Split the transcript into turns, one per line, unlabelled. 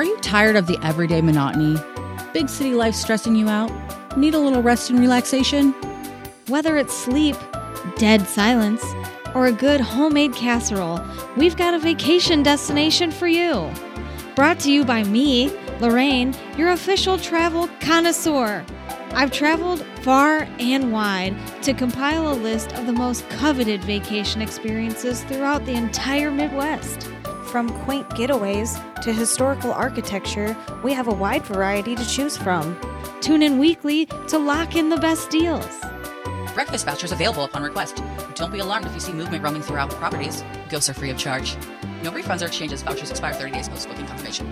Are you tired of the everyday monotony? Big city life stressing you out? Need a little rest and relaxation?
Whether it's sleep, dead silence, or a good homemade casserole, we've got a vacation destination for you. Brought to you by me, Laurayne, your official travel connoisseur. I've traveled far and wide to compile a list of the most coveted vacation experiences throughout the entire Midwest.
From quaint getaways to historical architecture, we have a wide variety to choose from.
Tune in weekly to lock in the best deals.
Breakfast vouchers available upon request. Don't be alarmed if you see movement roaming throughout the properties. Ghosts are free of charge. No refunds or exchanges. Vouchers expire 30 days post booking confirmation.